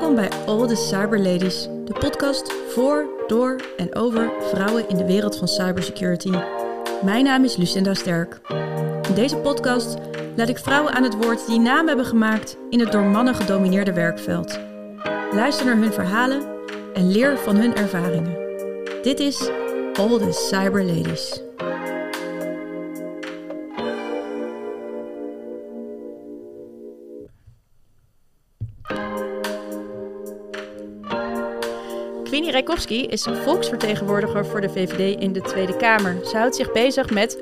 Welkom bij All the Cyber Ladies, de podcast voor, door en over vrouwen in de wereld van cybersecurity. Mijn naam is Lucinda Sterk. In deze podcast laat ik vrouwen aan het woord die naam hebben gemaakt in het door mannen gedomineerde werkveld. Luister naar hun verhalen en leer van hun ervaringen. Dit is All the Cyber Ladies. Queenie Rijkowski is volksvertegenwoordiger voor de VVD in de Tweede Kamer. Ze houdt zich bezig met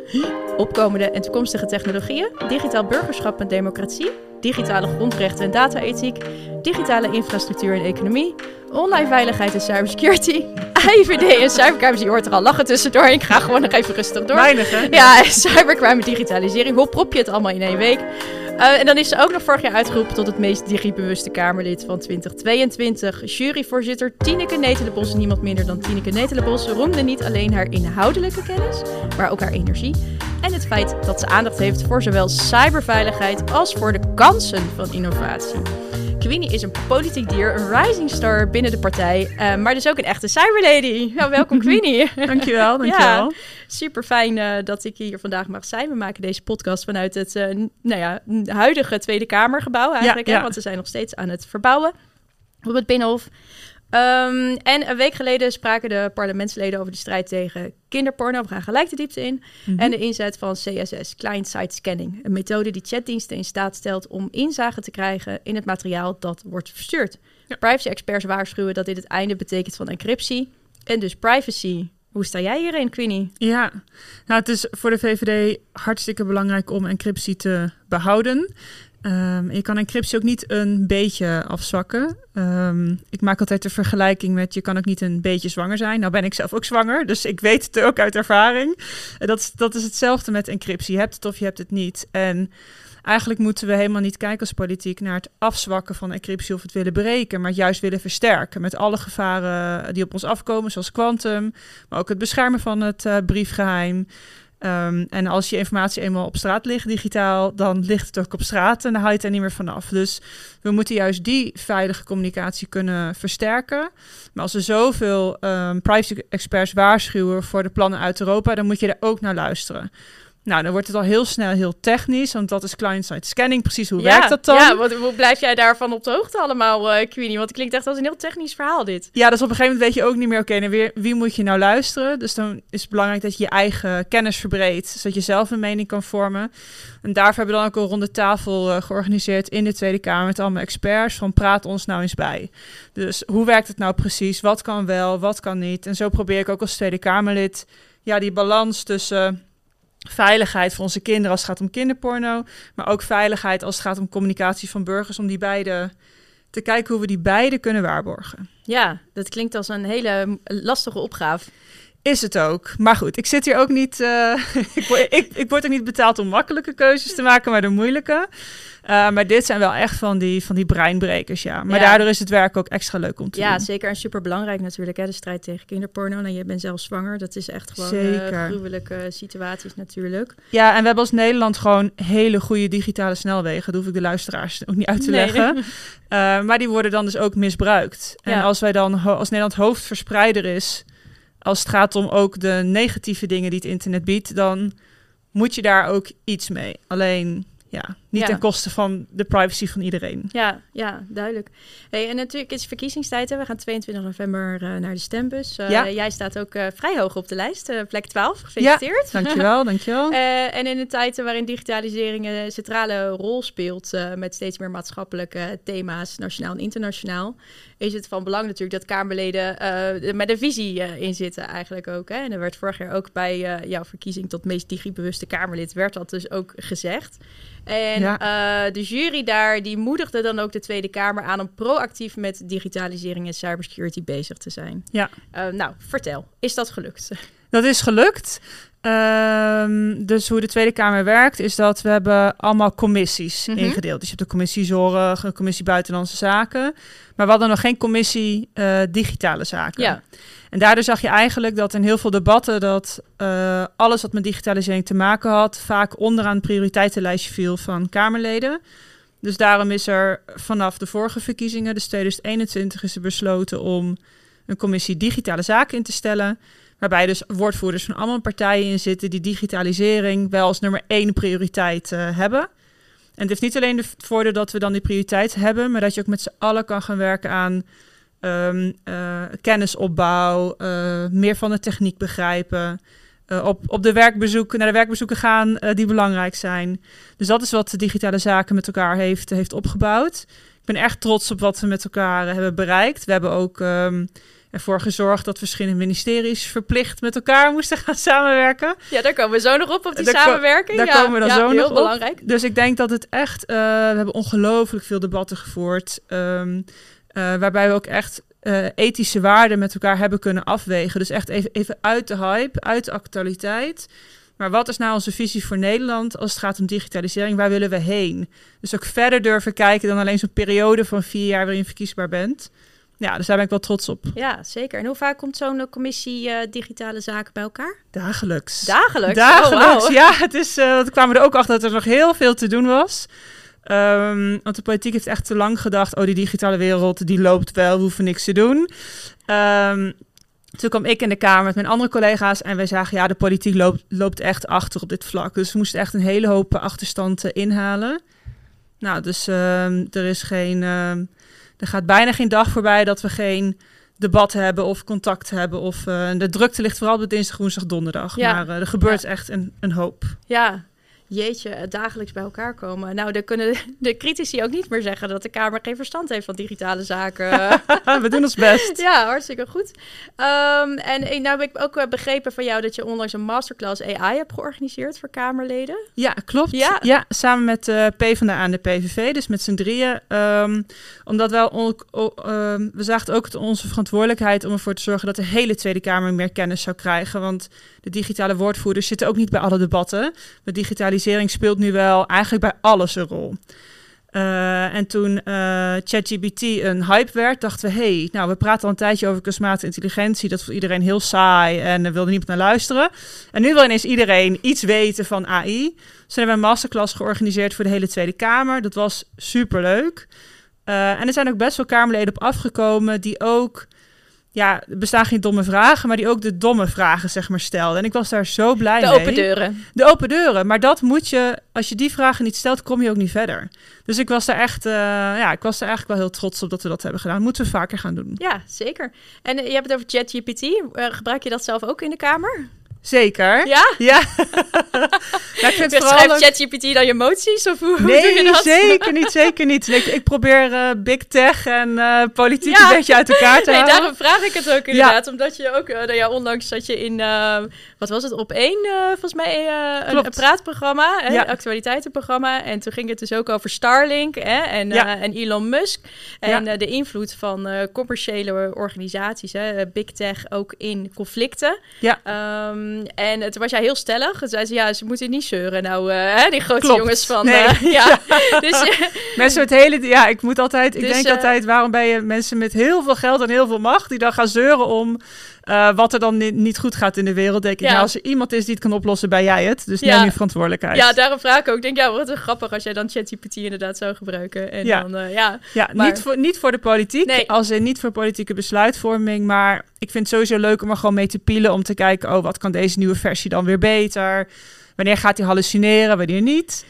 opkomende en toekomstige technologieën, digitaal burgerschap en democratie, digitale grondrechten en data-ethiek, digitale infrastructuur en economie, online veiligheid en cybersecurity, IVD en cybercrime. Je hoort er al lachen tussendoor. Ik ga gewoon nog even rustig door. Weinig, hè? Ja, cybercrime en digitalisering. Hoe prop je het allemaal in één week? Uh, en dan is ze ook nog vorig jaar uitgeroepen tot het meest digibewuste Kamerlid van 2022. Juryvoorzitter Tineke Netelenbos, niemand minder dan Tineke Netelenbos, roemde niet alleen haar inhoudelijke kennis, maar ook haar energie. En het feit dat ze aandacht heeft voor zowel cyberveiligheid als voor de kansen van innovatie. Queenie is een politiek dier, een rising star binnen de partij, uh, maar dus ook een echte cyberlady. Nou, welkom Queenie. dankjewel, dankjewel. Ja, super fijn uh, dat ik hier vandaag mag zijn. We maken deze podcast vanuit het uh, nou ja, huidige Tweede Kamergebouw eigenlijk, ja, ja. Hè, want we zijn nog steeds aan het verbouwen op het Binnenhof. Um, en een week geleden spraken de parlementsleden over de strijd tegen kinderporno. We gaan gelijk de diepte in. Mm -hmm. En de inzet van CSS, Client-Side Scanning. Een methode die chatdiensten in staat stelt om inzage te krijgen in het materiaal dat wordt verstuurd. Ja. Privacy-experts waarschuwen dat dit het einde betekent van encryptie en dus privacy. Hoe sta jij hierin, Queenie? Ja, nou, het is voor de VVD hartstikke belangrijk om encryptie te behouden. Um, je kan encryptie ook niet een beetje afzwakken. Um, ik maak altijd de vergelijking met je kan ook niet een beetje zwanger zijn. Nou ben ik zelf ook zwanger, dus ik weet het ook uit ervaring. Dat, dat is hetzelfde met encryptie. Je hebt het of je hebt het niet. En eigenlijk moeten we helemaal niet kijken als politiek naar het afzwakken van encryptie of het willen breken, maar juist willen versterken met alle gevaren die op ons afkomen, zoals kwantum, maar ook het beschermen van het uh, briefgeheim. Um, en als je informatie eenmaal op straat ligt, digitaal, dan ligt het ook op straat en dan haal je het er niet meer vanaf. Dus we moeten juist die veilige communicatie kunnen versterken. Maar als er zoveel um, privacy-experts waarschuwen voor de plannen uit Europa, dan moet je er ook naar luisteren. Nou, dan wordt het al heel snel heel technisch, want dat is client-side scanning. Precies, hoe ja, werkt dat dan? Ja, wat, hoe blijf jij daarvan op de hoogte allemaal, uh, Queenie? Want het klinkt echt als een heel technisch verhaal, dit. Ja, dus op een gegeven moment weet je ook niet meer, oké, okay, weer wie moet je nou luisteren? Dus dan is het belangrijk dat je je eigen kennis verbreedt, zodat je zelf een mening kan vormen. En daarvoor hebben we dan ook een ronde tafel uh, georganiseerd in de Tweede Kamer met allemaal experts van praat ons nou eens bij. Dus hoe werkt het nou precies? Wat kan wel, wat kan niet? En zo probeer ik ook als Tweede Kamerlid ja, die balans tussen veiligheid voor onze kinderen als het gaat om kinderporno, maar ook veiligheid als het gaat om communicatie van burgers, om die beide te kijken hoe we die beide kunnen waarborgen. Ja, dat klinkt als een hele lastige opgave. Is het ook. Maar goed, ik zit hier ook niet. Uh, ik, word, ik, ik, word er niet betaald om makkelijke keuzes te maken, maar de moeilijke. Uh, maar dit zijn wel echt van die, van die breinbrekers, ja. Maar ja. daardoor is het werk ook extra leuk om te ja, doen. Ja, zeker. En super belangrijk natuurlijk, hè, de strijd tegen kinderporno. En je bent zelf zwanger. Dat is echt gewoon uh, gruwelijke situaties natuurlijk. Ja, en we hebben als Nederland gewoon hele goede digitale snelwegen. Dat hoef ik de luisteraars ook niet uit te nee. leggen. uh, maar die worden dan dus ook misbruikt. En ja. als wij dan, als Nederland hoofdverspreider is... als het gaat om ook de negatieve dingen die het internet biedt... dan moet je daar ook iets mee. Alleen ja, niet ja. ten koste van de privacy van iedereen. Ja, ja duidelijk. Hey, en natuurlijk is verkiezingstijd. Hè. We gaan 22 november uh, naar de stembus. Uh, ja. Jij staat ook uh, vrij hoog op de lijst, plek 12. Gefeliciteerd. Ja, dankjewel, dankjewel. en in een tijd waarin digitalisering een centrale rol speelt... met steeds meer maatschappelijke thema's, nationaal en internationaal... is het van belang natuurlijk dat Kamerleden met een visie in zitten eigenlijk ook. Hè. En er werd vorig jaar ook bij jouw verkiezing tot meest digibewuste Kamerlid... werd dat dus ook gezegd. En ja. uh, de jury daar, die moedigde dan ook de Tweede Kamer aan om proactief met digitalisering en cybersecurity bezig te zijn. Ja. Uh, nou, vertel, is dat gelukt? Dat is gelukt. Um, dus hoe de Tweede Kamer werkt, is dat we hebben allemaal commissies mm -hmm. ingedeeld. Dus je hebt de commissie Zorg, een commissie Buitenlandse Zaken. Maar we hadden nog geen commissie uh, Digitale Zaken. Ja. En daardoor zag je eigenlijk dat in heel veel debatten dat uh, alles wat met digitalisering te maken had, vaak onderaan het prioriteitenlijstje viel van Kamerleden. Dus daarom is er vanaf de vorige verkiezingen, dus 2021, is er besloten om een commissie digitale zaken in te stellen. Waarbij dus woordvoerders van allemaal partijen in zitten die digitalisering wel als nummer één prioriteit uh, hebben. En het heeft niet alleen het voordeel dat we dan die prioriteit hebben, maar dat je ook met z'n allen kan gaan werken aan um, uh, kennisopbouw, uh, meer van de techniek begrijpen. Op, op de werkbezoeken, naar de werkbezoeken gaan die belangrijk zijn. Dus dat is wat de digitale zaken met elkaar heeft, heeft opgebouwd. Ik ben echt trots op wat we met elkaar hebben bereikt. We hebben ook um, ervoor gezorgd dat verschillende ministeries verplicht met elkaar moesten gaan samenwerken. Ja, daar komen we zo nog op, op die daar samenwerking. Daar ja, komen we dan ja, zo heel nog belangrijk. op. Dus ik denk dat het echt, uh, we hebben ongelooflijk veel debatten gevoerd. Um, uh, waarbij we ook echt uh, ethische waarden met elkaar hebben kunnen afwegen. Dus echt even, even uit de hype, uit de actualiteit. Maar wat is nou onze visie voor Nederland als het gaat om digitalisering? Waar willen we heen? Dus ook verder durven kijken dan alleen zo'n periode van vier jaar waarin je verkiesbaar bent. Ja, dus daar ben ik wel trots op. Ja, zeker. En hoe vaak komt zo'n commissie uh, digitale zaken bij elkaar? Dagelijks. Dagelijks? Dagelijks, oh, wow. ja. Het is, uh, we kwamen er ook achter dat er nog heel veel te doen was. Um, want de politiek heeft echt te lang gedacht: oh, die digitale wereld die loopt wel, we hoeven niks te doen. Um, toen kwam ik in de Kamer met mijn andere collega's en wij zagen: ja, de politiek loopt, loopt echt achter op dit vlak. Dus we moesten echt een hele hoop achterstand uh, inhalen. Nou, dus um, er is geen. Er gaat bijna geen dag voorbij dat we geen debat hebben of contact hebben. Of uh, de drukte ligt vooral op dinsdag, woensdag, donderdag. Ja. Maar uh, er gebeurt ja. echt een, een hoop. Ja, jeetje, dagelijks bij elkaar komen. Nou, dan kunnen de critici ook niet meer zeggen dat de Kamer geen verstand heeft van digitale zaken. We doen ons best. Ja, hartstikke goed. Um, en nou heb ik ook begrepen van jou dat je onlangs een masterclass AI hebt georganiseerd voor Kamerleden. Ja, klopt. Ja, ja samen met de PvdA en de PVV, dus met z'n drieën. Um, omdat wel on, um, we zagen ook onze verantwoordelijkheid om ervoor te zorgen dat de hele Tweede Kamer meer kennis zou krijgen. Want de digitale woordvoerders zitten ook niet bij alle debatten. De digitalisering speelt nu wel eigenlijk bij alles een rol. Uh, en toen uh, ChatGPT een hype werd, dachten we: hey, nou, we praten al een tijdje over kunstmatige intelligentie. Dat vond iedereen heel saai en er wilde niemand naar luisteren. En nu wil ineens iedereen iets weten van AI. Dus hebben een masterclass georganiseerd voor de hele Tweede Kamer. Dat was superleuk. Uh, en er zijn ook best wel Kamerleden op afgekomen die ook ja, er bestaan geen domme vragen, maar die ook de domme vragen, zeg maar, stelde. En ik was daar zo blij de mee. De open deuren. De open deuren. Maar dat moet je, als je die vragen niet stelt, kom je ook niet verder. Dus ik was daar echt, uh, ja, ik was daar eigenlijk wel heel trots op dat we dat hebben gedaan. Moeten we vaker gaan doen. Ja, zeker. En uh, je hebt het over ChatGPT. Uh, gebruik je dat zelf ook in de Kamer? Zeker. Ja? Ja. nou, ik vind Schrijft. ChatGPT dan je emoties? Of hoe, nee, doe je dat? zeker niet, zeker niet. Ik, ik probeer uh, big tech en uh, politiek ja. een beetje uit elkaar te nee, halen. daarom vraag ik het ook inderdaad. Ja. Omdat je ook, uh, nou ja, onlangs zat je in, wat was het, op één, volgens mij, een, een, praatprogramma, hè, ja. een actualiteitenprogramma. En toen ging het dus ook over Starlink hè, en, en Elon Musk. En de invloed van commerciële organisaties, hè, big tech, ook in conflicten. Ja. Um, en toen was jij heel stellig. Toen zei ze, ja, ze moeten niet zeuren. Nou, uh, hè, die grote Klopt. jongens van... Nee. Uh, ja. dus, mensen met hele... Ja, ik moet altijd... Ik dus, denk altijd, waarom ben je mensen met heel veel geld en heel veel macht... die dan gaan zeuren om uh, wat er dan niet, niet goed gaat in de wereld? Denk ik, ja. nou, als er iemand is die het kan oplossen, ben jij het. Dus neem ja. je verantwoordelijkheid. Ja, daarom vraag ik ook. Ik denk, ja, wat grappig als jij dan ChatGPT inderdaad zou gebruiken. En ja. dan, uh, ja. Ja, maar... niet, voor, niet voor de politiek. Nee. Als in niet voor politieke besluitvorming. Maar ik vind het sowieso leuk om er gewoon mee te pielen. Om te kijken, oh, wat kan deze nieuwe versie dan weer beter? Wanneer gaat hij hallucineren, wanneer niet?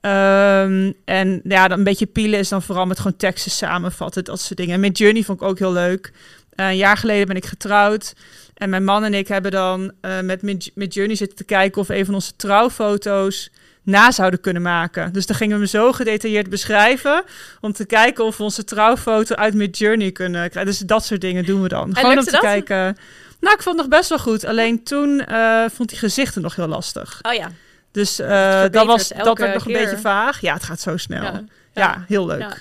Um, en ja, dan een beetje pielen is dan vooral met gewoon teksten samenvatten, dat soort dingen. En met Journey vond ik ook heel leuk. Uh, een jaar geleden ben ik getrouwd. En mijn man en ik hebben dan uh, met, met Journey zitten te kijken of we een van onze trouwfoto's na zouden kunnen maken. Dus dan gingen we hem zo gedetailleerd beschrijven om te kijken of we onze trouwfoto uit Midjourney kunnen krijgen. Dus dat soort dingen doen we dan. En Gewoon om te dat? kijken. Nou, ik vond het nog best wel goed. Alleen toen uh, vond hij gezichten nog heel lastig. Oh ja. Dus uh, dat, was, dat werd nog keer. een beetje vaag. Ja, het gaat zo snel. Ja, ja. heel leuk. Ja.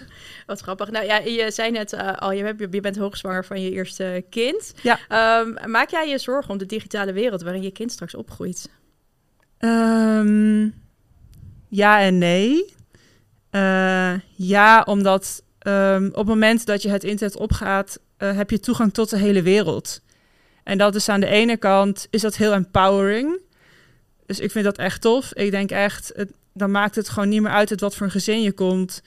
Wat grappig. Nou ja, je zei net uh, al, je, hebt, je bent hoogzwanger van je eerste kind. Ja. Um, maak jij je zorgen om de digitale wereld waarin je kind straks opgroeit? Um, ja en nee. Uh, ja, omdat um, op het moment dat je het internet opgaat, uh, heb je toegang tot de hele wereld. En dat is aan de ene kant is dat heel empowering. Dus ik vind dat echt tof. Ik denk echt, het, dan maakt het gewoon niet meer uit uit wat voor een gezin je komt.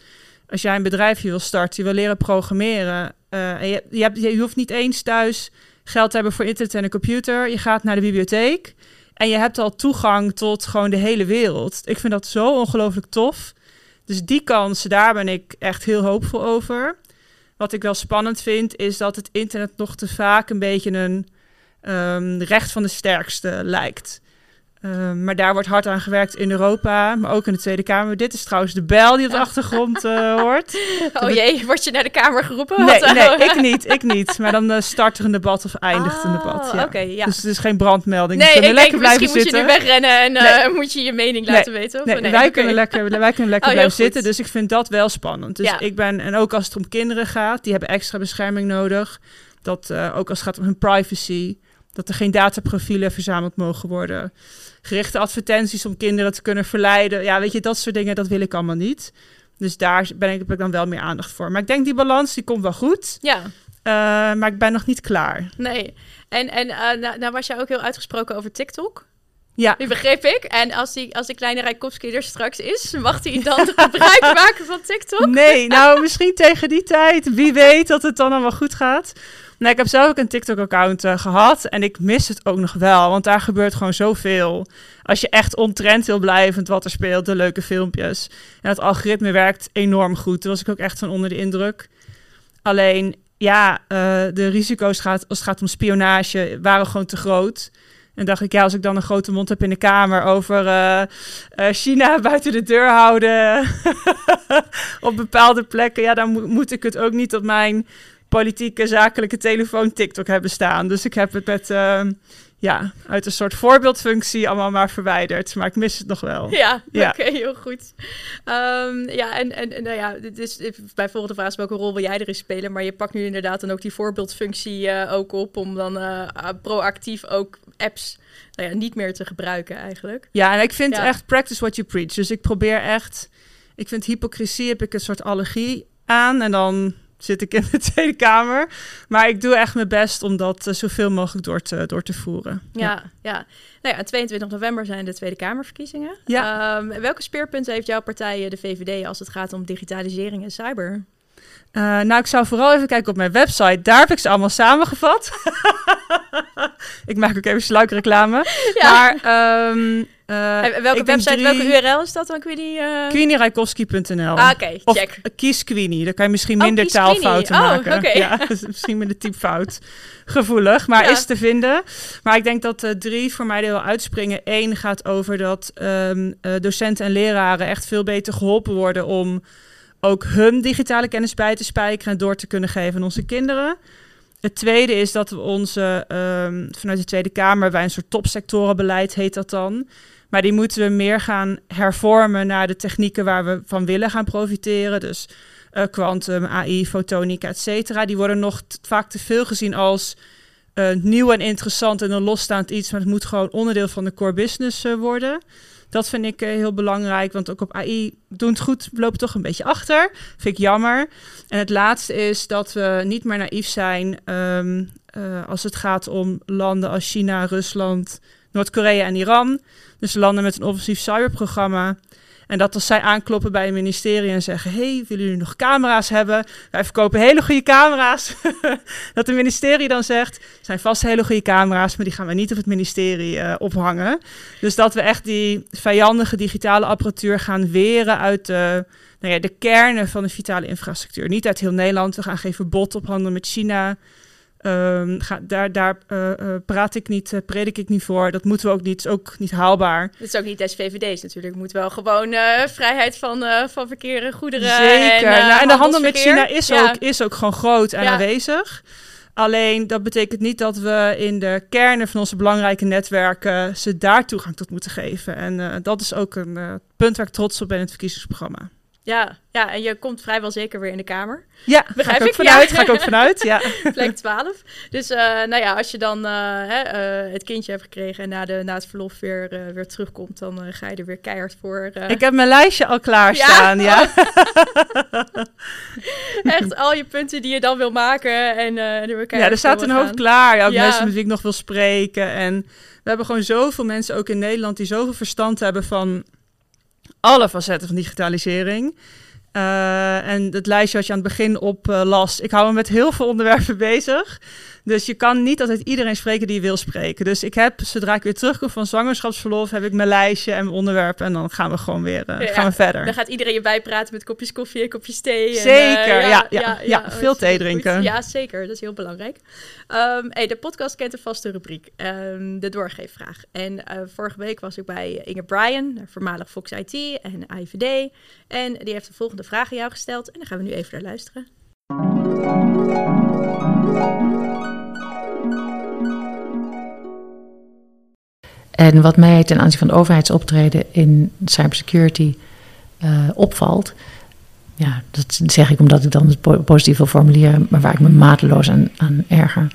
Als jij een bedrijfje wil starten, je wil leren programmeren. en je, je, hebt, je hoeft niet eens thuis geld te hebben voor internet en een computer. Je gaat naar de bibliotheek en je hebt al toegang tot gewoon de hele wereld. Ik vind dat zo ongelooflijk tof. Dus die kans, daar ben ik echt heel hoopvol over. Wat ik wel spannend vind, is dat het internet nog te vaak een beetje een um, recht van de sterkste lijkt. Ehm, maar daar wordt hard aan gewerkt in Europa, maar ook in de Tweede Kamer. Dit is trouwens de bel die op de achtergrond uh, hoort. Oh jee, word je naar de Kamer geroepen? Nee, nee ik niet, ik niet. Maar dan uh, start er een debat of eindigt een debat. Oh, ja. ja. Dus het is geen brandmelding. Nee, we kunnen lekker blijven misschien zitten. moet je nu wegrennen en nee. moet je je mening laten weten. Of? Nee, wij, okay. kunnen lekker, wij kunnen lekker oh, blijven zitten. Dus ik vind dat wel spannend. Dus Ja. ik ben, en ook als het om kinderen gaat, die hebben extra bescherming nodig. Dat ook als het gaat om hun privacy, dat er geen dataprofielen verzameld mogen worden gerichte advertenties om kinderen te kunnen verleiden. Ja, weet je, dat soort dingen, dat wil ik allemaal niet. Dus daar ben ik, heb ik dan wel meer aandacht voor. Maar ik denk die balans, die komt wel goed. Ja. Uh, maar ik ben nog niet klaar. Nee. En, en uh, nou, nou was jij ook heel uitgesproken over TikTok. Ja. Die begreep ik. En als die, als die kleine Rijkowski er straks is, mag hij dan gebruik maken van TikTok? Nee, nou misschien tegen die tijd. Wie weet dat het dan allemaal goed gaat. Nou, ik heb zelf ook een TikTok-account uh, gehad en ik mis het ook nog wel, want daar gebeurt gewoon zoveel. Als je echt ontrend wil blijven wat er speelt, de leuke filmpjes. En het algoritme werkt enorm goed. Daar was ik ook echt van onder de indruk. Alleen, ja, uh, de risico's gaat, als het gaat om spionage waren gewoon te groot. En dacht ik, ja, als ik dan een grote mond heb in de kamer over uh, China buiten de deur houden op bepaalde plekken, ja, dan mo moet ik het ook niet op mijn politieke, zakelijke telefoon TikTok hebben staan. Dus ik heb het met, uh, ja, uit een soort voorbeeldfunctie allemaal maar verwijderd. Maar ik mis het nog wel. Ja, ja. oké, okay, heel goed. Um, ja, en, en nou ja, dit is bij volgende vraag is welke rol wil jij erin spelen? Maar je pakt nu inderdaad dan ook die voorbeeldfunctie uh, ook op om dan uh, proactief ook apps nou ja, niet meer te gebruiken eigenlijk. Ja, en ik vind ja. echt practice what you preach. Dus ik probeer echt, ik vind hypocrisie heb ik een soort allergie aan en dan zit ik in de Tweede Kamer. Maar ik doe echt mijn best om dat uh, zoveel mogelijk door te, door te voeren. Ja, ja. ja. Nou ja, 22 november zijn de Tweede Kamerverkiezingen. Ja. Um, welke speerpunten heeft jouw partij, de VVD, als het gaat om digitalisering en cyber? Uh, nou, ik zou vooral even kijken op mijn website. Daar heb ik ze allemaal samengevat. ik maak ook even sluikreclame. Ja. Maar um, uh, welke website, drie... welke URL is dat dan, Queenie? Uh... QueenieRijkowski.nl ah, Oké, okay, check. Of kies Queenie, daar kan je misschien minder oh, taalfouten oh, maken. Okay. Ja, misschien met de typfout gevoelig, maar ja. is te vinden. Maar ik denk dat drie voor mij er wel uitspringen. Eén gaat over dat um, docenten en leraren echt veel beter geholpen worden om ook hun digitale kennis bij te spijkeren en door te kunnen geven aan onze kinderen. Het tweede is dat we onze, um, vanuit de Tweede Kamer, bij een soort topsectorenbeleid heet dat dan. Maar die moeten we meer gaan hervormen naar de technieken waar we van willen gaan profiteren. Dus quantum, uh, AI, fotonica, et cetera. Die worden nog vaak te veel gezien als uh, nieuw en interessant en een losstaand iets. Maar het moet gewoon onderdeel van de core business uh, worden. Dat vind ik uh, heel belangrijk, want ook op AI doen het goed, lopen toch een beetje achter. Vind ik jammer. En het laatste is dat we niet meer naïef zijn um, uh, als het gaat om landen als China, Rusland, Noord-Korea en Iran. Dus landen met een offensief cyberprogramma. En dat als zij aankloppen bij een ministerie en zeggen: hey, willen jullie nog camera's hebben? Wij verkopen hele goede camera's. dat het ministerie dan zegt: het zijn vast hele goede camera's, maar die gaan we niet op het ministerie uh, ophangen. Dus dat we echt die vijandige digitale apparatuur gaan weren uit de, nou ja, de kernen van de vitale infrastructuur. Niet uit heel Nederland. We gaan geen verbod ophandelen met China. Um, ga, daar daar uh, uh, praat ik niet, uh, predik ik niet voor. Dat moeten we ook niet, is ook niet haalbaar. Dat is ook niet des VVD's natuurlijk. Het moet wel gewoon vrijheid van, van verkeer en goederen. Zeker. En, nou, en de handel met China is, ja. ook, is ook gewoon groot en ja. aanwezig. Alleen dat betekent niet dat we in de kernen van onze belangrijke netwerken ze daar toegang tot moeten geven. En dat is ook een punt waar ik trots op ben in het verkiezingsprogramma. Ja, ja, en je komt vrijwel zeker weer in de Kamer. Ja, begrijp ga ik, ik. Vanuit, ja. Ga ik ook vanuit, ja. Plek 12. Dus uh, nou ja, als je dan uh, hè, uh, het kindje hebt gekregen en na, de, na het verlof weer, weer terugkomt, dan ga je er weer keihard voor. Ik heb mijn lijstje al klaarstaan, ja. ja. Echt al je punten die je dan wil maken en er weer Ja, er staat een hoofd klaar. Ja, ook ja. mensen met wie ik nog wil spreken. En we hebben gewoon zoveel mensen ook in Nederland die zoveel verstand hebben van alle facetten van digitalisering. Uh, en het lijstje wat je aan het begin op uh, las. Ik hou me met heel veel onderwerpen bezig. Dus je kan niet altijd iedereen spreken die je wil spreken. Dus ik heb, zodra ik weer terugkom van zwangerschapsverlof, heb ik mijn lijstje en mijn onderwerpen. En dan gaan we gewoon weer uh, gaan we verder. Dan gaat iedereen je bijpraten met kopjes koffie en kopjes thee. Zeker, en, ja, ja, ja, veel thee drinken. Ja, zeker. Dat is heel belangrijk. Um, hey, de podcast kent een vaste rubriek, um, de doorgeefvraag. En vorige week was ik bij Inge Bryan, voormalig Fox IT en IVD. En die heeft de volgende vraag aan jou gesteld. En dan gaan we nu even naar luisteren. En wat mij ten aanzien van de overheidsoptreden in cybersecurity uh, opvalt, ja, dat zeg ik omdat ik dan het positief wil formuleren, maar waar ik me mateloos aan, aan erger,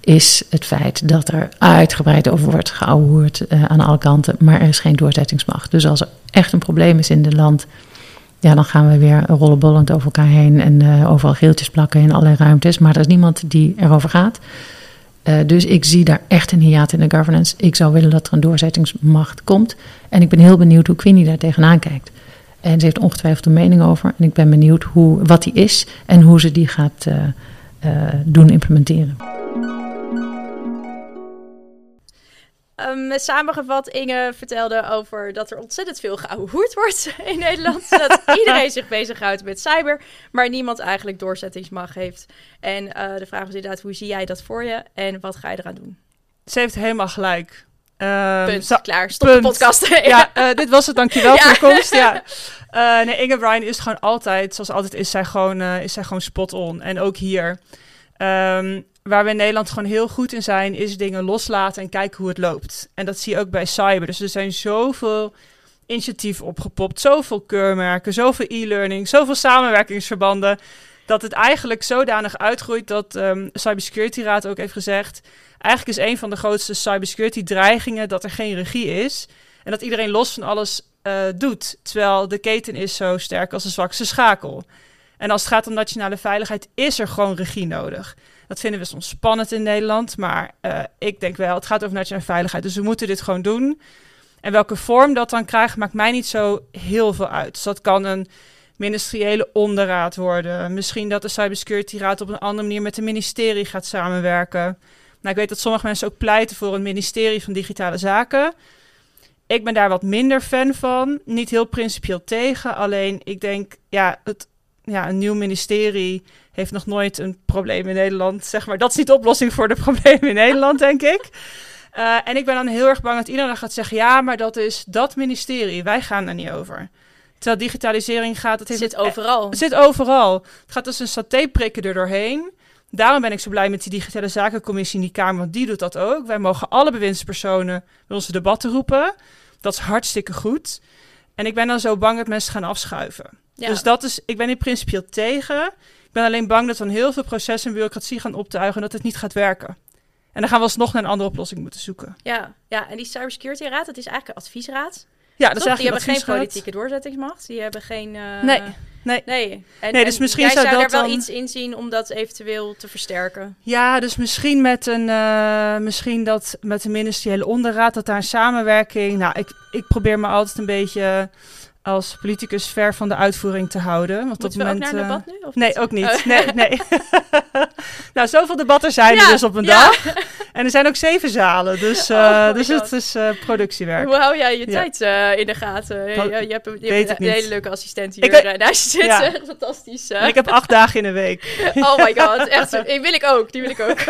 is het feit dat er uitgebreid over wordt geouwehoerd uh, aan alle kanten, maar er is geen doorzettingsmacht. Dus als er echt een probleem is in het land, ja, dan gaan we weer rollenbollend over elkaar heen en uh, overal geeltjes plakken in allerlei ruimtes, maar er is niemand die erover gaat. Uh, dus ik zie daar echt een hiaat in de governance. Ik zou willen dat er een doorzettingsmacht komt. En ik ben heel benieuwd hoe Queenie daar tegenaan kijkt. En ze heeft ongetwijfeld een mening over. En ik ben benieuwd hoe, wat die is en hoe ze die gaat uh, doen implementeren. Um, samengevat, Inge vertelde over dat er ontzettend veel geouwehoerd wordt in Nederland. dat iedereen zich bezighoudt met cyber, maar niemand eigenlijk doorzettingsmacht heeft. En uh, de vraag is inderdaad, hoe zie jij dat voor je en wat ga je eraan doen? Ze heeft helemaal gelijk. Um, punt, klaar. Stop punt. de podcast. ja, uh, dit was het. Dankjewel ja. voor de komst. Ja. Uh, nee, Inge Bryan is gewoon altijd, zoals altijd is zij gewoon, is zij gewoon spot on. En ook hier. Um, waar we in Nederland gewoon heel goed in zijn, is dingen loslaten en kijken hoe het loopt. En dat zie je ook bij cyber. Dus er zijn zoveel initiatieven opgepopt, zoveel keurmerken, zoveel e-learning, zoveel samenwerkingsverbanden, dat het eigenlijk zodanig uitgroeit dat um, Cybersecurity Raad ook heeft gezegd, eigenlijk is een van de grootste cybersecurity dreigingen dat er geen regie is en dat iedereen los van alles uh, doet, terwijl de keten is zo sterk als de zwakste schakel. En als het gaat om nationale veiligheid, is er gewoon regie nodig. Dat vinden we soms spannend in Nederland, maar uh, ik denk wel, het gaat over nationale veiligheid. Dus we moeten dit gewoon doen. En welke vorm dat dan krijgt, maakt mij niet zo heel veel uit. Dus dat kan een ministeriële onderraad worden. Misschien dat de Cybersecurity Raad op een andere manier met het ministerie gaat samenwerken. Nou, ik weet dat sommige mensen ook pleiten voor een ministerie van Digitale Zaken. Ik ben daar wat minder fan van. Niet heel principieel tegen. Alleen ik denk, ja, het, ja, een nieuw ministerie heeft nog nooit een probleem in Nederland. Zeg maar, dat is niet de oplossing voor de problemen in Nederland, denk ik. Uh, en ik ben dan heel erg bang dat iedereen gaat zeggen: ja, maar dat is dat ministerie. Wij gaan er niet over. Terwijl digitalisering gaat. Het heeft zit overal. Het zit overal. Het gaat als een saté prikken er doorheen. Daarom ben ik zo blij met die digitale zakencommissie in die Kamer, want die doet dat ook. Wij mogen alle bewindspersonen bij onze debatten roepen. Dat is hartstikke goed. En ik ben dan zo bang dat mensen gaan afschuiven. Ja. Dus dat is, ik ben in principe tegen. Ik ben alleen bang dat dan heel veel processen en bureaucratie gaan optuigen en dat het niet gaat werken. En dan gaan we alsnog naar een andere oplossing moeten zoeken. Ja, ja en die Cybersecurity Raad, dat is eigenlijk een adviesraad. Ja, dat is eigenlijk Die hebben geen politieke doorzettingsmacht. Die hebben geen... Uh... Nee. Nee. Nee. En, nee, dus misschien zou, zou dat er wel dan... iets in zien om dat eventueel te versterken. Ja, dus misschien met een, uh, misschien dat met een ministeriële onderraad, dat daar een samenwerking. Nou, ik, ik probeer me altijd een beetje als politicus ver van de uitvoering te houden. Want Moeten op het moment, ook naar een debat nu? Of nee, ook niet. Oh. Nee, nee. nou, zoveel debatten zijn er dus op een ja. dag. En er zijn ook zeven zalen, dus, uh, oh, dus het is uh, productiewerk. Hoe hou jij je ja. tijd uh, in de gaten? Je, je, hebt, je hebt een hele leuke assistent hier ik, naast je zitten. Fantastisch. ik heb acht dagen in een week. oh my god, echt. Die wil ik ook, die wil ik ook.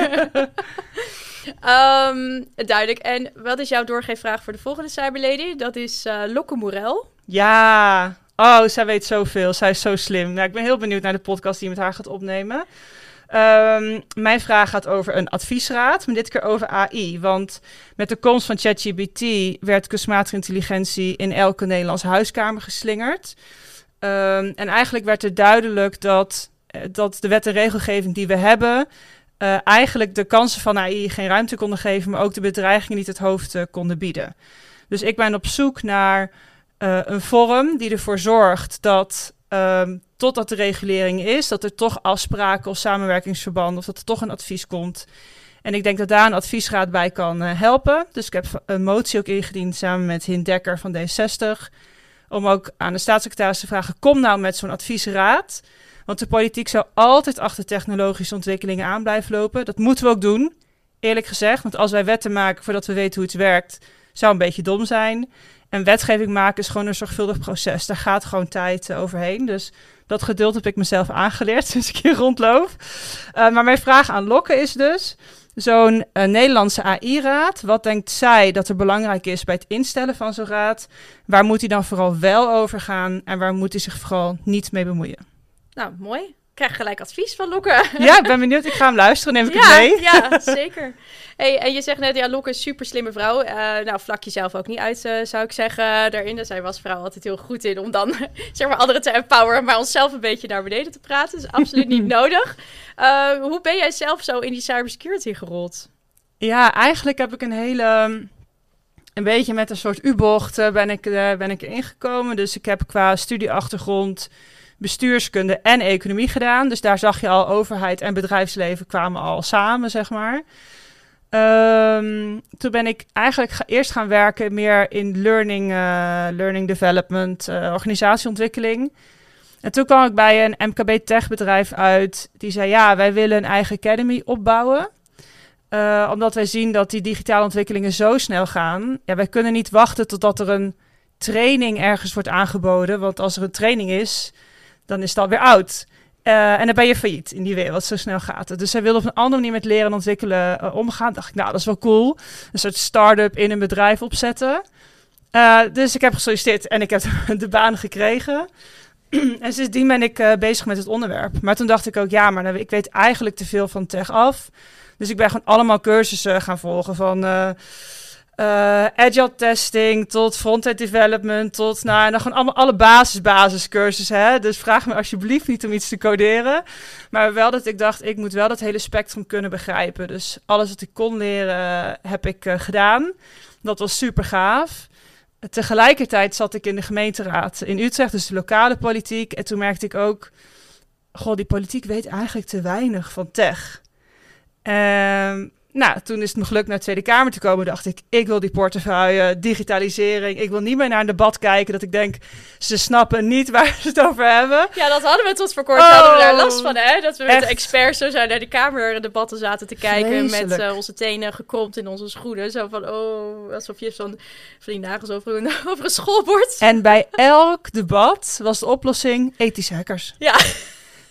um, duidelijk. En wat is jouw doorgeefvraag voor de volgende Cyberlady? Dat is Lokke Morel. Ja. Oh, zij weet zoveel. Zij is zo slim. Nou, ik ben heel benieuwd naar de podcast die je met haar gaat opnemen. Um, mijn vraag gaat over een adviesraad, maar dit keer over AI. Want met de komst van ChatGPT werd kunstmatige intelligentie in elke Nederlandse huiskamer geslingerd. Um, en eigenlijk werd er duidelijk dat, eh, dat de wet en regelgeving die we hebben, uh, eigenlijk de kansen van AI geen ruimte konden geven, maar ook de bedreigingen niet het hoofd uh, konden bieden. Dus ik ben op zoek naar uh, een vorm die ervoor zorgt dat um, totdat de regulering is, dat er toch afspraken of samenwerkingsverbanden of dat er toch een advies komt. En ik denk dat daar een adviesraad bij kan uh, helpen. Dus ik heb een motie ook ingediend samen met Hint Dekker van D60 om ook aan de staatssecretaris te vragen: kom nou met zo'n adviesraad. Want de politiek zou altijd achter technologische ontwikkelingen aan blijven lopen. Dat moeten we ook doen, eerlijk gezegd. Want als wij wetten maken voordat we weten hoe het werkt, zou een beetje dom zijn. En wetgeving maken is gewoon een zorgvuldig proces. Daar gaat gewoon tijd uh, overheen. Dus dat geduld heb ik mezelf aangeleerd sinds ik hier rondloop. Uh, maar mijn vraag aan Lokke is dus: zo'n uh, Nederlandse AI-raad, wat denkt zij dat er belangrijk is bij het instellen van zo'n raad? Waar moet hij dan vooral wel over gaan en waar moet hij zich vooral niet mee bemoeien? Nou, mooi. Krijg gelijk advies van Lokke. Ja, ik ben benieuwd. Ik ga hem luisteren. Neem ik ja, het mee? Ja, zeker. Hey, en je zegt net, ja, Lokke is een super slimme vrouw. Uh, nou, vlak jezelf ook niet uit, uh, zou ik zeggen, daarin. Zij was vrouw altijd heel goed in om dan, zeg maar, anderen te empoweren, maar onszelf een beetje naar beneden te praten. Dus absoluut niet nodig. Uh, hoe ben jij zelf zo in die cybersecurity gerold? Ja, eigenlijk heb ik een hele... Een beetje met een soort U-bocht ben, ik, ben ik erin gekomen. Dus ik heb qua studieachtergrond bestuurskunde en economie gedaan. Dus daar zag je al overheid en bedrijfsleven kwamen al samen, zeg maar. Um, toen ben ik eigenlijk ga, eerst gaan werken meer in learning, uh, learning development, uh, organisatieontwikkeling. En toen kwam ik bij een MKB Tech bedrijf uit. Die zei, ja, wij willen een eigen academy opbouwen. Uh, omdat wij zien dat die digitale ontwikkelingen zo snel gaan. Ja, wij kunnen niet wachten totdat er een training ergens wordt aangeboden. Want als er een training is, dan is het alweer oud. Uh, en dan ben je failliet in die wereld, zo snel gaat het. Dus zij wilde op een andere manier met leren en ontwikkelen uh, omgaan. Dacht ik, nou, dat is wel cool. Een soort start-up in een bedrijf opzetten. Uh, dus ik heb gesolliciteerd en ik heb de baan gekregen. en sindsdien ben ik bezig met het onderwerp. Maar toen dacht ik ook, ja, maar ik weet eigenlijk te veel van tech af. Dus ik ben gewoon allemaal cursussen gaan volgen van uh, agile testing tot front-end development tot nou dan gewoon allemaal alle basis basiscursussen hè. Dus vraag me alsjeblieft niet om iets te coderen. Maar wel dat ik dacht ik moet wel dat hele spectrum kunnen begrijpen. Dus alles wat ik kon leren heb ik uh, gedaan. Dat was super gaaf. Tegelijkertijd zat ik in de gemeenteraad in Utrecht dus de lokale politiek. En toen merkte ik ook goh die politiek weet eigenlijk te weinig van tech. Um, nou, toen is het me gelukt naar de Tweede Kamer te komen. Dacht ik, ik wil die portefeuille, digitalisering. Ik wil niet meer naar een debat kijken dat ik denk, ze snappen niet waar ze het over hebben. Ja, dat hadden we tot voor kort. Oh, hadden we daar last van, hè? Dat we met de experts zo zijn naar de Kamer debatten zaten te kijken. Met uh, onze tenen gekromd in onze schoenen. Zo van, oh, alsof je van, van die nagels over een, over een schoolbord. En bij elk debat was de oplossing ethische hackers. Ja.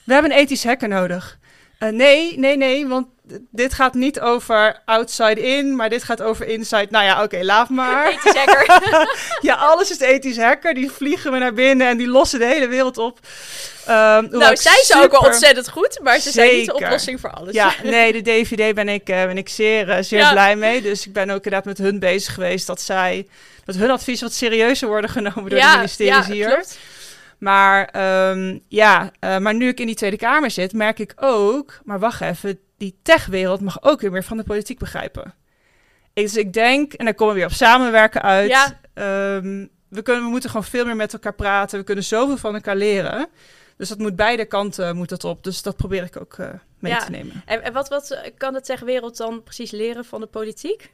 We hebben een ethisch hacker nodig. Uh, nee, nee, nee, want dit gaat niet over outside in, maar dit gaat over inside. Nou ja, oké, okay, laat maar. Ethisch hacker. ja, alles is ethisch hacker. Die vliegen we naar binnen en die lossen de hele wereld op. Um, nou, zij super... ook wel ontzettend goed, maar ze Zeker. zijn niet de oplossing voor alles. Ja, nee, de DVD ben ik, uh, ben ik zeer, uh, zeer ja. blij mee. Dus ik ben ook inderdaad met hun bezig geweest dat zij, dat hun advies wat serieuzer worden genomen door ja, de ministeries ja, hier. Klopt. Maar um, ja, uh, maar nu ik in die Tweede Kamer zit, merk ik ook, maar wacht even, die techwereld mag ook weer meer van de politiek begrijpen. Dus ik denk, en daar komen we weer op samenwerken uit. Ja. Um, we, kunnen, we moeten gewoon veel meer met elkaar praten. We kunnen zoveel van elkaar leren. Dus dat moet beide kanten moet dat op. Dus dat probeer ik ook uh, mee ja. te nemen. En, en wat, wat kan de techwereld dan precies leren van de politiek?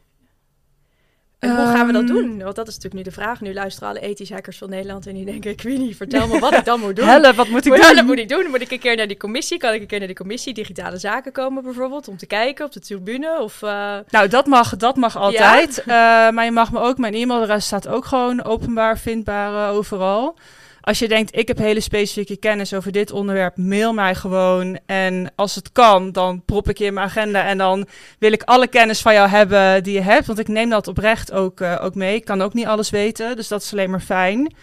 En hoe gaan we dat doen? Want dat is natuurlijk nu de vraag. Nu luisteren alle ethische hackers van Nederland en die denken... ik weet niet, vertel me wat ik dan moet doen. Helle, wat moet ik moet, doen? Moet ik doen? Moet ik een keer naar die commissie? Kan ik een keer naar die commissie digitale zaken komen bijvoorbeeld? Om te kijken op de tribune? Of, uh... Nou, dat mag, dat mag altijd. Ja? Uh, maar je mag me ook... Mijn e-mailadres staat ook gewoon openbaar vindbaar uh, overal. Als je denkt, ik heb hele specifieke kennis over dit onderwerp, mail mij gewoon. En als het kan, dan prop ik je in mijn agenda. En dan wil ik alle kennis van jou hebben die je hebt. Want ik neem dat oprecht ook, uh, ook mee. Ik kan ook niet alles weten, dus dat is alleen maar fijn.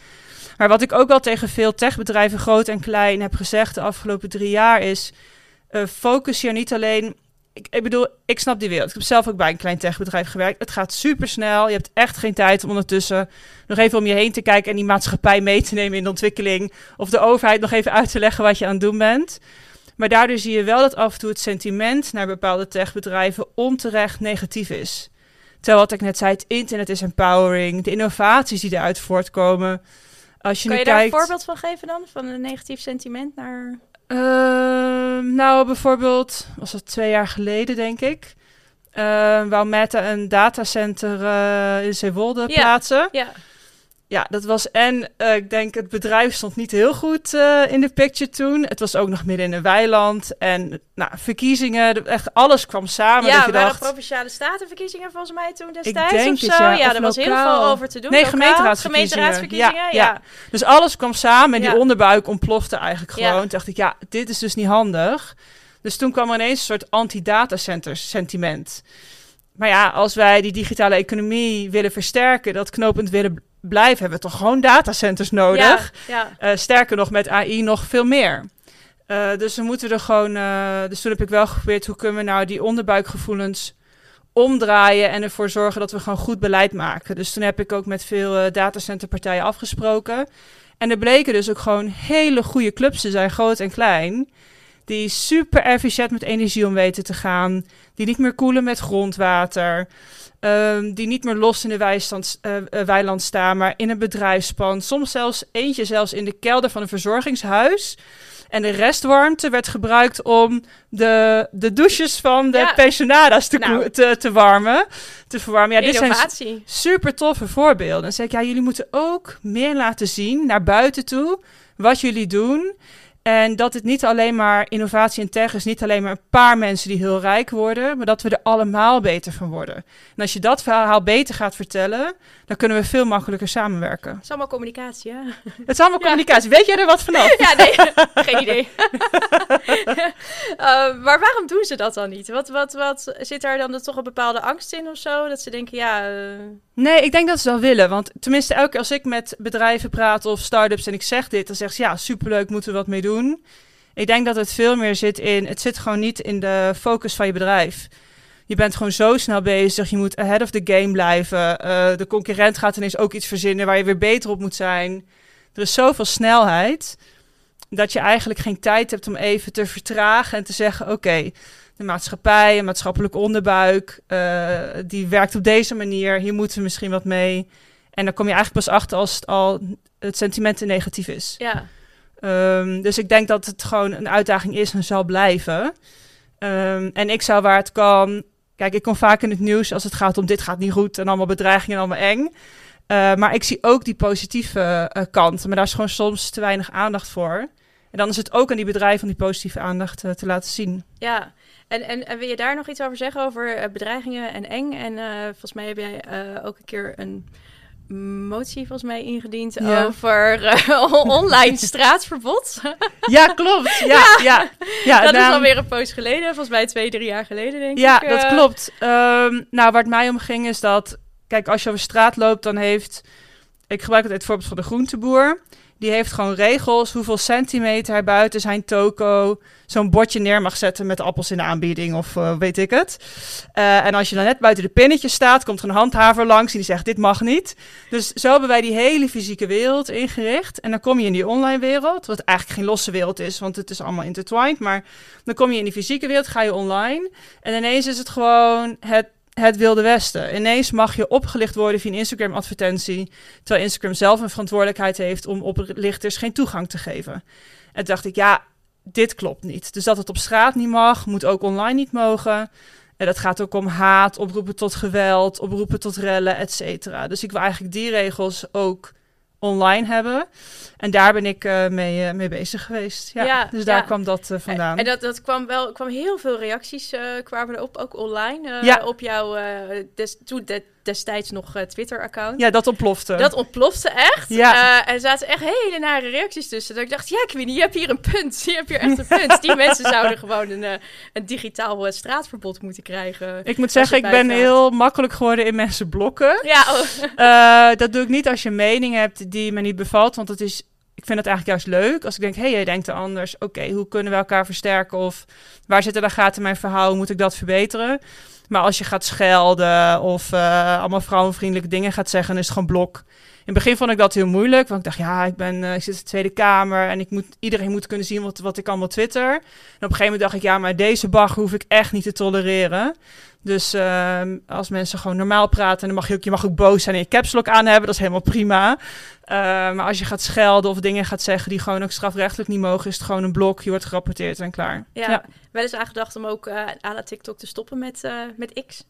Maar wat ik ook wel tegen veel techbedrijven, groot en klein, heb gezegd de afgelopen drie jaar is... Uh, focus je niet alleen ik, ik, bedoel, ik snap die wereld. Ik heb zelf ook bij een klein techbedrijf gewerkt. Het gaat super snel. Je hebt echt geen tijd om ondertussen nog even om je heen te kijken en die maatschappij mee te nemen in de ontwikkeling. Of de overheid nog even uit te leggen wat je aan het doen bent. Maar daardoor zie je wel dat af en toe het sentiment naar bepaalde techbedrijven onterecht negatief is. Terwijl wat ik net zei, het internet is empowering, de innovaties die eruit voortkomen. Als je kan je daar een voorbeeld van geven dan? Van een negatief sentiment naar... Uh, nou, bijvoorbeeld, was dat twee jaar geleden, denk ik. Uh, wou Meta een datacenter uh, in Zeewolde ja. plaatsen. Ja. Ja, dat was en uh, ik denk het bedrijf stond niet heel goed uh, in de picture toen. Het was ook nog midden in een weiland en nou, verkiezingen, echt alles kwam samen. Ja, dat je waren dacht, provinciale statenverkiezingen volgens mij toen destijds ik denk of zo? het, ja, er was heel veel over te doen. Nee, Lokaal, gemeenteraadsverkiezingen. gemeenteraadsverkiezingen, Ja, ja. ja. Dus alles kwam samen en die onderbuik ontplofte eigenlijk gewoon. Toen dacht ik, ja, dit is dus niet handig. Dus toen kwam er ineens een soort anti-datacenters sentiment. Maar ja, als wij die digitale economie willen versterken, dat knopend willen blijven, hebben we toch gewoon datacenters nodig. Ja, Eh, sterker nog, met AI nog veel meer. Eh, dus we moeten er gewoon. eh, dus toen heb ik wel geprobeerd hoe kunnen we nou die onderbuikgevoelens omdraaien en ervoor zorgen dat we gewoon goed beleid maken. Dus toen heb ik ook met veel datacenterpartijen afgesproken. En er bleken dus ook gewoon hele goede clubs te zijn, groot en klein. Die super efficiënt met energie om weten te gaan. Die niet meer koelen met grondwater. ehm, die niet meer los in de weistand, eh, eh, weiland staan, maar in een bedrijfspand. Soms zelfs eentje zelfs in de kelder van een verzorgingshuis. En de restwarmte werd gebruikt om de, de douches van de Ja. pensionada's te, Nou. te, te warmen. Te verwarmen. Ja, dit zijn innovatie. super toffe voorbeelden. Dan zeg ik, ja, jullie moeten ook meer laten zien naar buiten toe wat jullie doen. En dat het niet alleen maar innovatie en tech is, niet alleen maar een paar mensen die heel rijk worden, maar dat we er allemaal beter van worden. En als je dat verhaal beter gaat vertellen, dan kunnen we veel makkelijker samenwerken. Het is allemaal communicatie, hè? Het is allemaal Ja. communicatie. Weet jij er wat vanaf? Ja, nee, geen idee. Eh, maar waarom doen ze dat dan niet? Wat, wat, wat zit daar dan toch een bepaalde angst in of zo? Dat ze denken, ja, eh, Nee, ik denk dat ze wel willen. Want tenminste, elke keer als ik met bedrijven praat of start-ups en ik zeg dit, dan zeggen ze ja, superleuk, moeten we wat mee doen. Ik denk dat het veel meer zit in, het zit gewoon niet in de focus van je bedrijf. Je bent gewoon zo snel bezig, je moet ahead of the game blijven. Eh, de concurrent gaat ineens ook iets verzinnen waar je weer beter op moet zijn. Er is zoveel snelheid dat je eigenlijk geen tijd hebt om even te vertragen en te zeggen: oké, de maatschappij, een maatschappelijke onderbuik, eh, die werkt op deze manier. Hier moeten we misschien wat mee. En dan kom je eigenlijk pas achter als het al het sentiment negatief is. ja. Ehm, dus ik denk dat het gewoon een uitdaging is en zal blijven. Ehm, en ik zou waar het kan. Kijk, ik kom vaak in het nieuws als het gaat om dit gaat niet goed en allemaal bedreigingen en allemaal eng. Eh, maar ik zie ook die positieve eh, kant. Maar daar is gewoon soms te weinig aandacht voor. En dan is het ook aan die bedrijven om die positieve aandacht eh, te laten zien. Ja, en, en, en wil je daar nog iets over zeggen over eh, bedreigingen en eng? En eh, volgens mij heb jij ook een keer een motie volgens mij ingediend Ja. over online straatverbod. Ja, klopt. Ja, ja. ja, dat is nou, alweer een poos geleden, volgens mij twee, drie jaar geleden denk Ja, ik. dat eh. klopt. Ehm, nou, waar het mij om ging is dat... Kijk, als je over straat loopt, dan heeft... Ik gebruik altijd het voorbeeld van de groenteboer. Die heeft gewoon regels hoeveel centimeter buiten zijn toko... zo'n bordje neer mag zetten met appels in de aanbieding of eh, weet ik het. Eh, en als je dan net buiten de pinnetjes staat, komt er een handhaver langs... en die zegt, dit mag niet. Dus zo hebben wij die hele fysieke wereld ingericht. En dan kom je in die online wereld, wat eigenlijk geen losse wereld is... want het is allemaal intertwined, maar dan kom je in die fysieke wereld, ga je online... En ineens is het gewoon het, het wilde westen. Ineens mag je opgelicht worden via een Instagram-advertentie. Terwijl Instagram zelf een verantwoordelijkheid heeft om oplichters geen toegang te geven. En dacht ik, ja, dit klopt niet. Dus dat het op straat niet mag, moet ook online niet mogen. En dat gaat ook om haat, oproepen tot geweld, oproepen tot rellen, et cetera. Dus ik wil eigenlijk die regels ook online hebben. En daar ben ik eh, mee, eh, mee bezig geweest. Ja, Ja, dus daar ja. kwam dat eh, vandaan. En dat, dat kwam wel, kwam heel veel reacties kwamen erop, ook online, Ja. op jouw des, toen de- destijds nog eh, Twitter-account. ja, dat ontplofte. Dat ontplofte echt. Ja. En er zaten echt hele nare reacties tussen. Dat ik dacht, ja, Queenie, je hebt hier een punt. Je hebt hier echt een punt. Die mensen zouden gewoon een, eh, een digitaal straatverbod moeten krijgen. Ik moet zeggen, ik ben heel makkelijk geworden in mensen blokken. Ja, oh. Dat doe ik niet als je een mening hebt die me niet bevalt. Want het is, ik vind het eigenlijk juist leuk. Als ik denk, hé, hey, jij denkt anders. Oké, hoe kunnen we elkaar versterken? Of waar zitten daar gaten in mijn verhaal? Hoe moet ik dat verbeteren? Maar als je gaat schelden of eh, allemaal vrouwenvriendelijke dingen gaat zeggen, is het gewoon blok. In het begin vond ik dat heel moeilijk, want ik dacht, ja, ik, ben, eh, ik zit in de Tweede Kamer en ik moet, iedereen moet kunnen zien wat, wat ik allemaal twitter. En op een gegeven moment dacht ik, ja, maar deze bagger hoef ik echt niet te tolereren. Dus ehm, als mensen gewoon normaal praten, dan mag je ook, je mag ook boos zijn en je caps lock aan hebben, dat is helemaal prima. Eh, maar als je gaat schelden of dingen gaat zeggen die gewoon ook strafrechtelijk niet mogen, is het gewoon een blok, je wordt gerapporteerd en klaar. ja. Wel eens aangedacht om ook à la TikTok te stoppen met, eh, met X.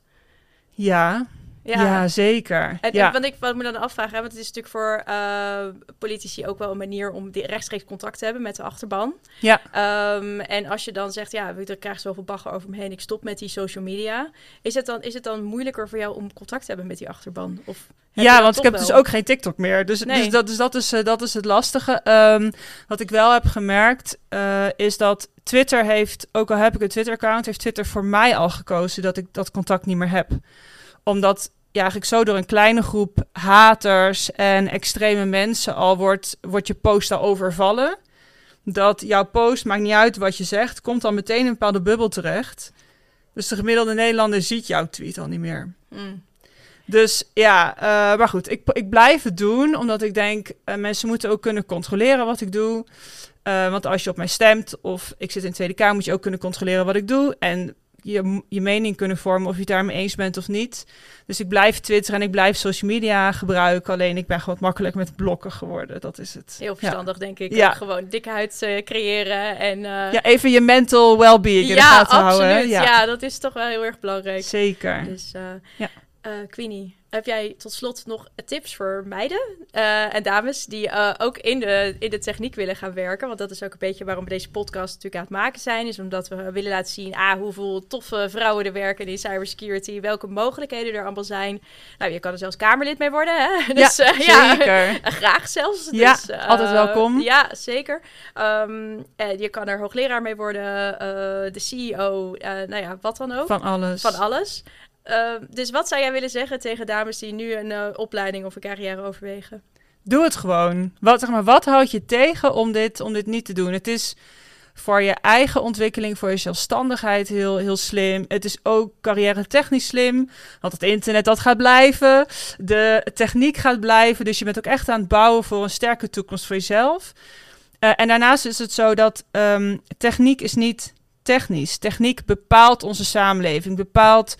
Ja. Ja, zeker. En, ja. want ik wat me dan afvragen, want het is natuurlijk voor uh, politici ook wel een manier om rechtstreeks contact te hebben met de achterban. Ja. Um, en als je dan zegt, ja, ik krijg zoveel bagger over me heen, ik stop met die social media. Is het dan, is het dan moeilijker voor jou om contact te hebben met die achterban? Of ja, want ik heb dus ook geen TikTok meer. Dus, nee. dus, dat, dus dat, is, uh, dat is het lastige. Um, wat ik wel heb gemerkt, uh, is dat Twitter heeft, ook al heb ik een Twitter-account, heeft Twitter voor mij al gekozen dat ik dat contact niet meer heb. Omdat ja, eigenlijk zo door een kleine groep haters en extreme mensen al wordt, wordt je post al overvallen. Dat jouw post, maakt niet uit wat je zegt, komt dan meteen in een bepaalde bubbel terecht. Dus de gemiddelde Nederlander ziet jouw tweet al niet meer. Mm. Dus ja, uh, maar goed, ik, ik blijf het doen, omdat ik denk, uh, mensen moeten ook kunnen controleren wat ik doe. Uh, want als je op mij stemt of ik zit in de Tweede Kamer, moet je ook kunnen controleren wat ik doe. En je, je mening kunnen vormen of je het daarmee eens bent of niet. Dus ik blijf Twitter en ik blijf social media gebruiken. Alleen ik ben gewoon makkelijk met blokken geworden. Dat is het. Heel verstandig, ja. denk ik. Ja. Gewoon dikke huid uh, creëren en... Uh... Ja, even je mental well-being in ja, de gaten absoluut. houden. Ja. ja, dat is toch wel heel erg belangrijk. Zeker. Dus, uh, ja. Queenie, heb jij tot slot nog tips voor meiden uh, en dames die uh, ook in de, in de techniek willen gaan werken? Want dat is ook een beetje waarom we deze podcast natuurlijk aan het maken zijn. Is omdat we willen laten zien ah, hoeveel toffe vrouwen er werken in cybersecurity. Welke mogelijkheden er allemaal zijn. Nou, je kan er zelfs Kamerlid mee worden. Hè? Dus, ja, uh, ja, zeker. graag zelfs. Ja, dus, altijd welkom. Ja, zeker. Um, je kan er hoogleraar mee worden. eh, de CEO, nou ja, wat dan ook. Van alles. Van alles. Uh, dus wat zou jij willen zeggen tegen dames die nu een uh, opleiding of een carrière overwegen? Doe het gewoon. Wat, zeg maar, wat houdt je tegen om dit, om dit niet te doen? Het is voor je eigen ontwikkeling, voor je zelfstandigheid heel, heel slim. Het is ook carrière technisch slim, want het internet dat gaat blijven. De techniek gaat blijven, dus je bent ook echt aan het bouwen voor een sterke toekomst voor jezelf. Uh, en daarnaast is het zo dat um, techniek is niet technisch. Techniek bepaalt onze samenleving, bepaalt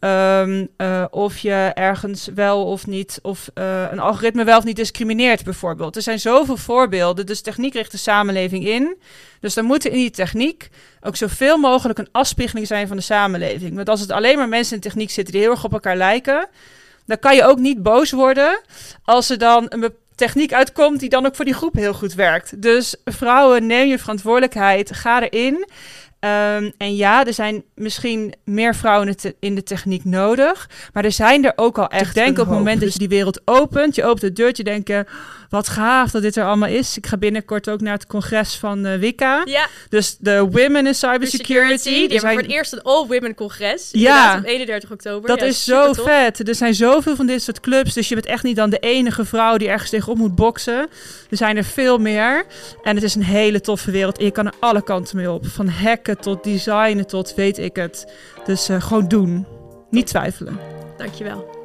Um, uh, of je ergens wel of niet, of uh, een algoritme wel of niet discrimineert, bijvoorbeeld. Er zijn zoveel voorbeelden, dus techniek richt de samenleving in. Dus dan moet er in die techniek ook zoveel mogelijk een afspiegeling zijn van de samenleving. Want als het alleen maar mensen in techniek zitten die heel erg op elkaar lijken, dan kan je ook niet boos worden als er dan een techniek uitkomt die dan ook voor die groep heel goed werkt. Dus vrouwen, neem je verantwoordelijkheid, ga erin. Um, en ja, er zijn misschien meer vrouwen in de techniek nodig. Maar er zijn er ook al echt. Denk op het moment dat je die wereld opent. Je opent het deurtje, denken... Wat gaaf dat dit er allemaal is. Ik ga binnenkort ook naar het congres van uh, Wicca. Ja. Dus de Women in Cybersecurity. Die hebben zijn... voor het eerst een all-women congres. Ja. Op 31 oktober. Dat ja, is zo vet. Er zijn zoveel van dit soort clubs. Dus je bent echt niet dan de enige vrouw die ergens tegenop moet boksen. Er zijn er veel meer. En het is een hele toffe wereld. En je kan er alle kanten mee op. Van hacken tot designen tot weet ik het. Dus uh, gewoon doen. Niet twijfelen. Dankjewel.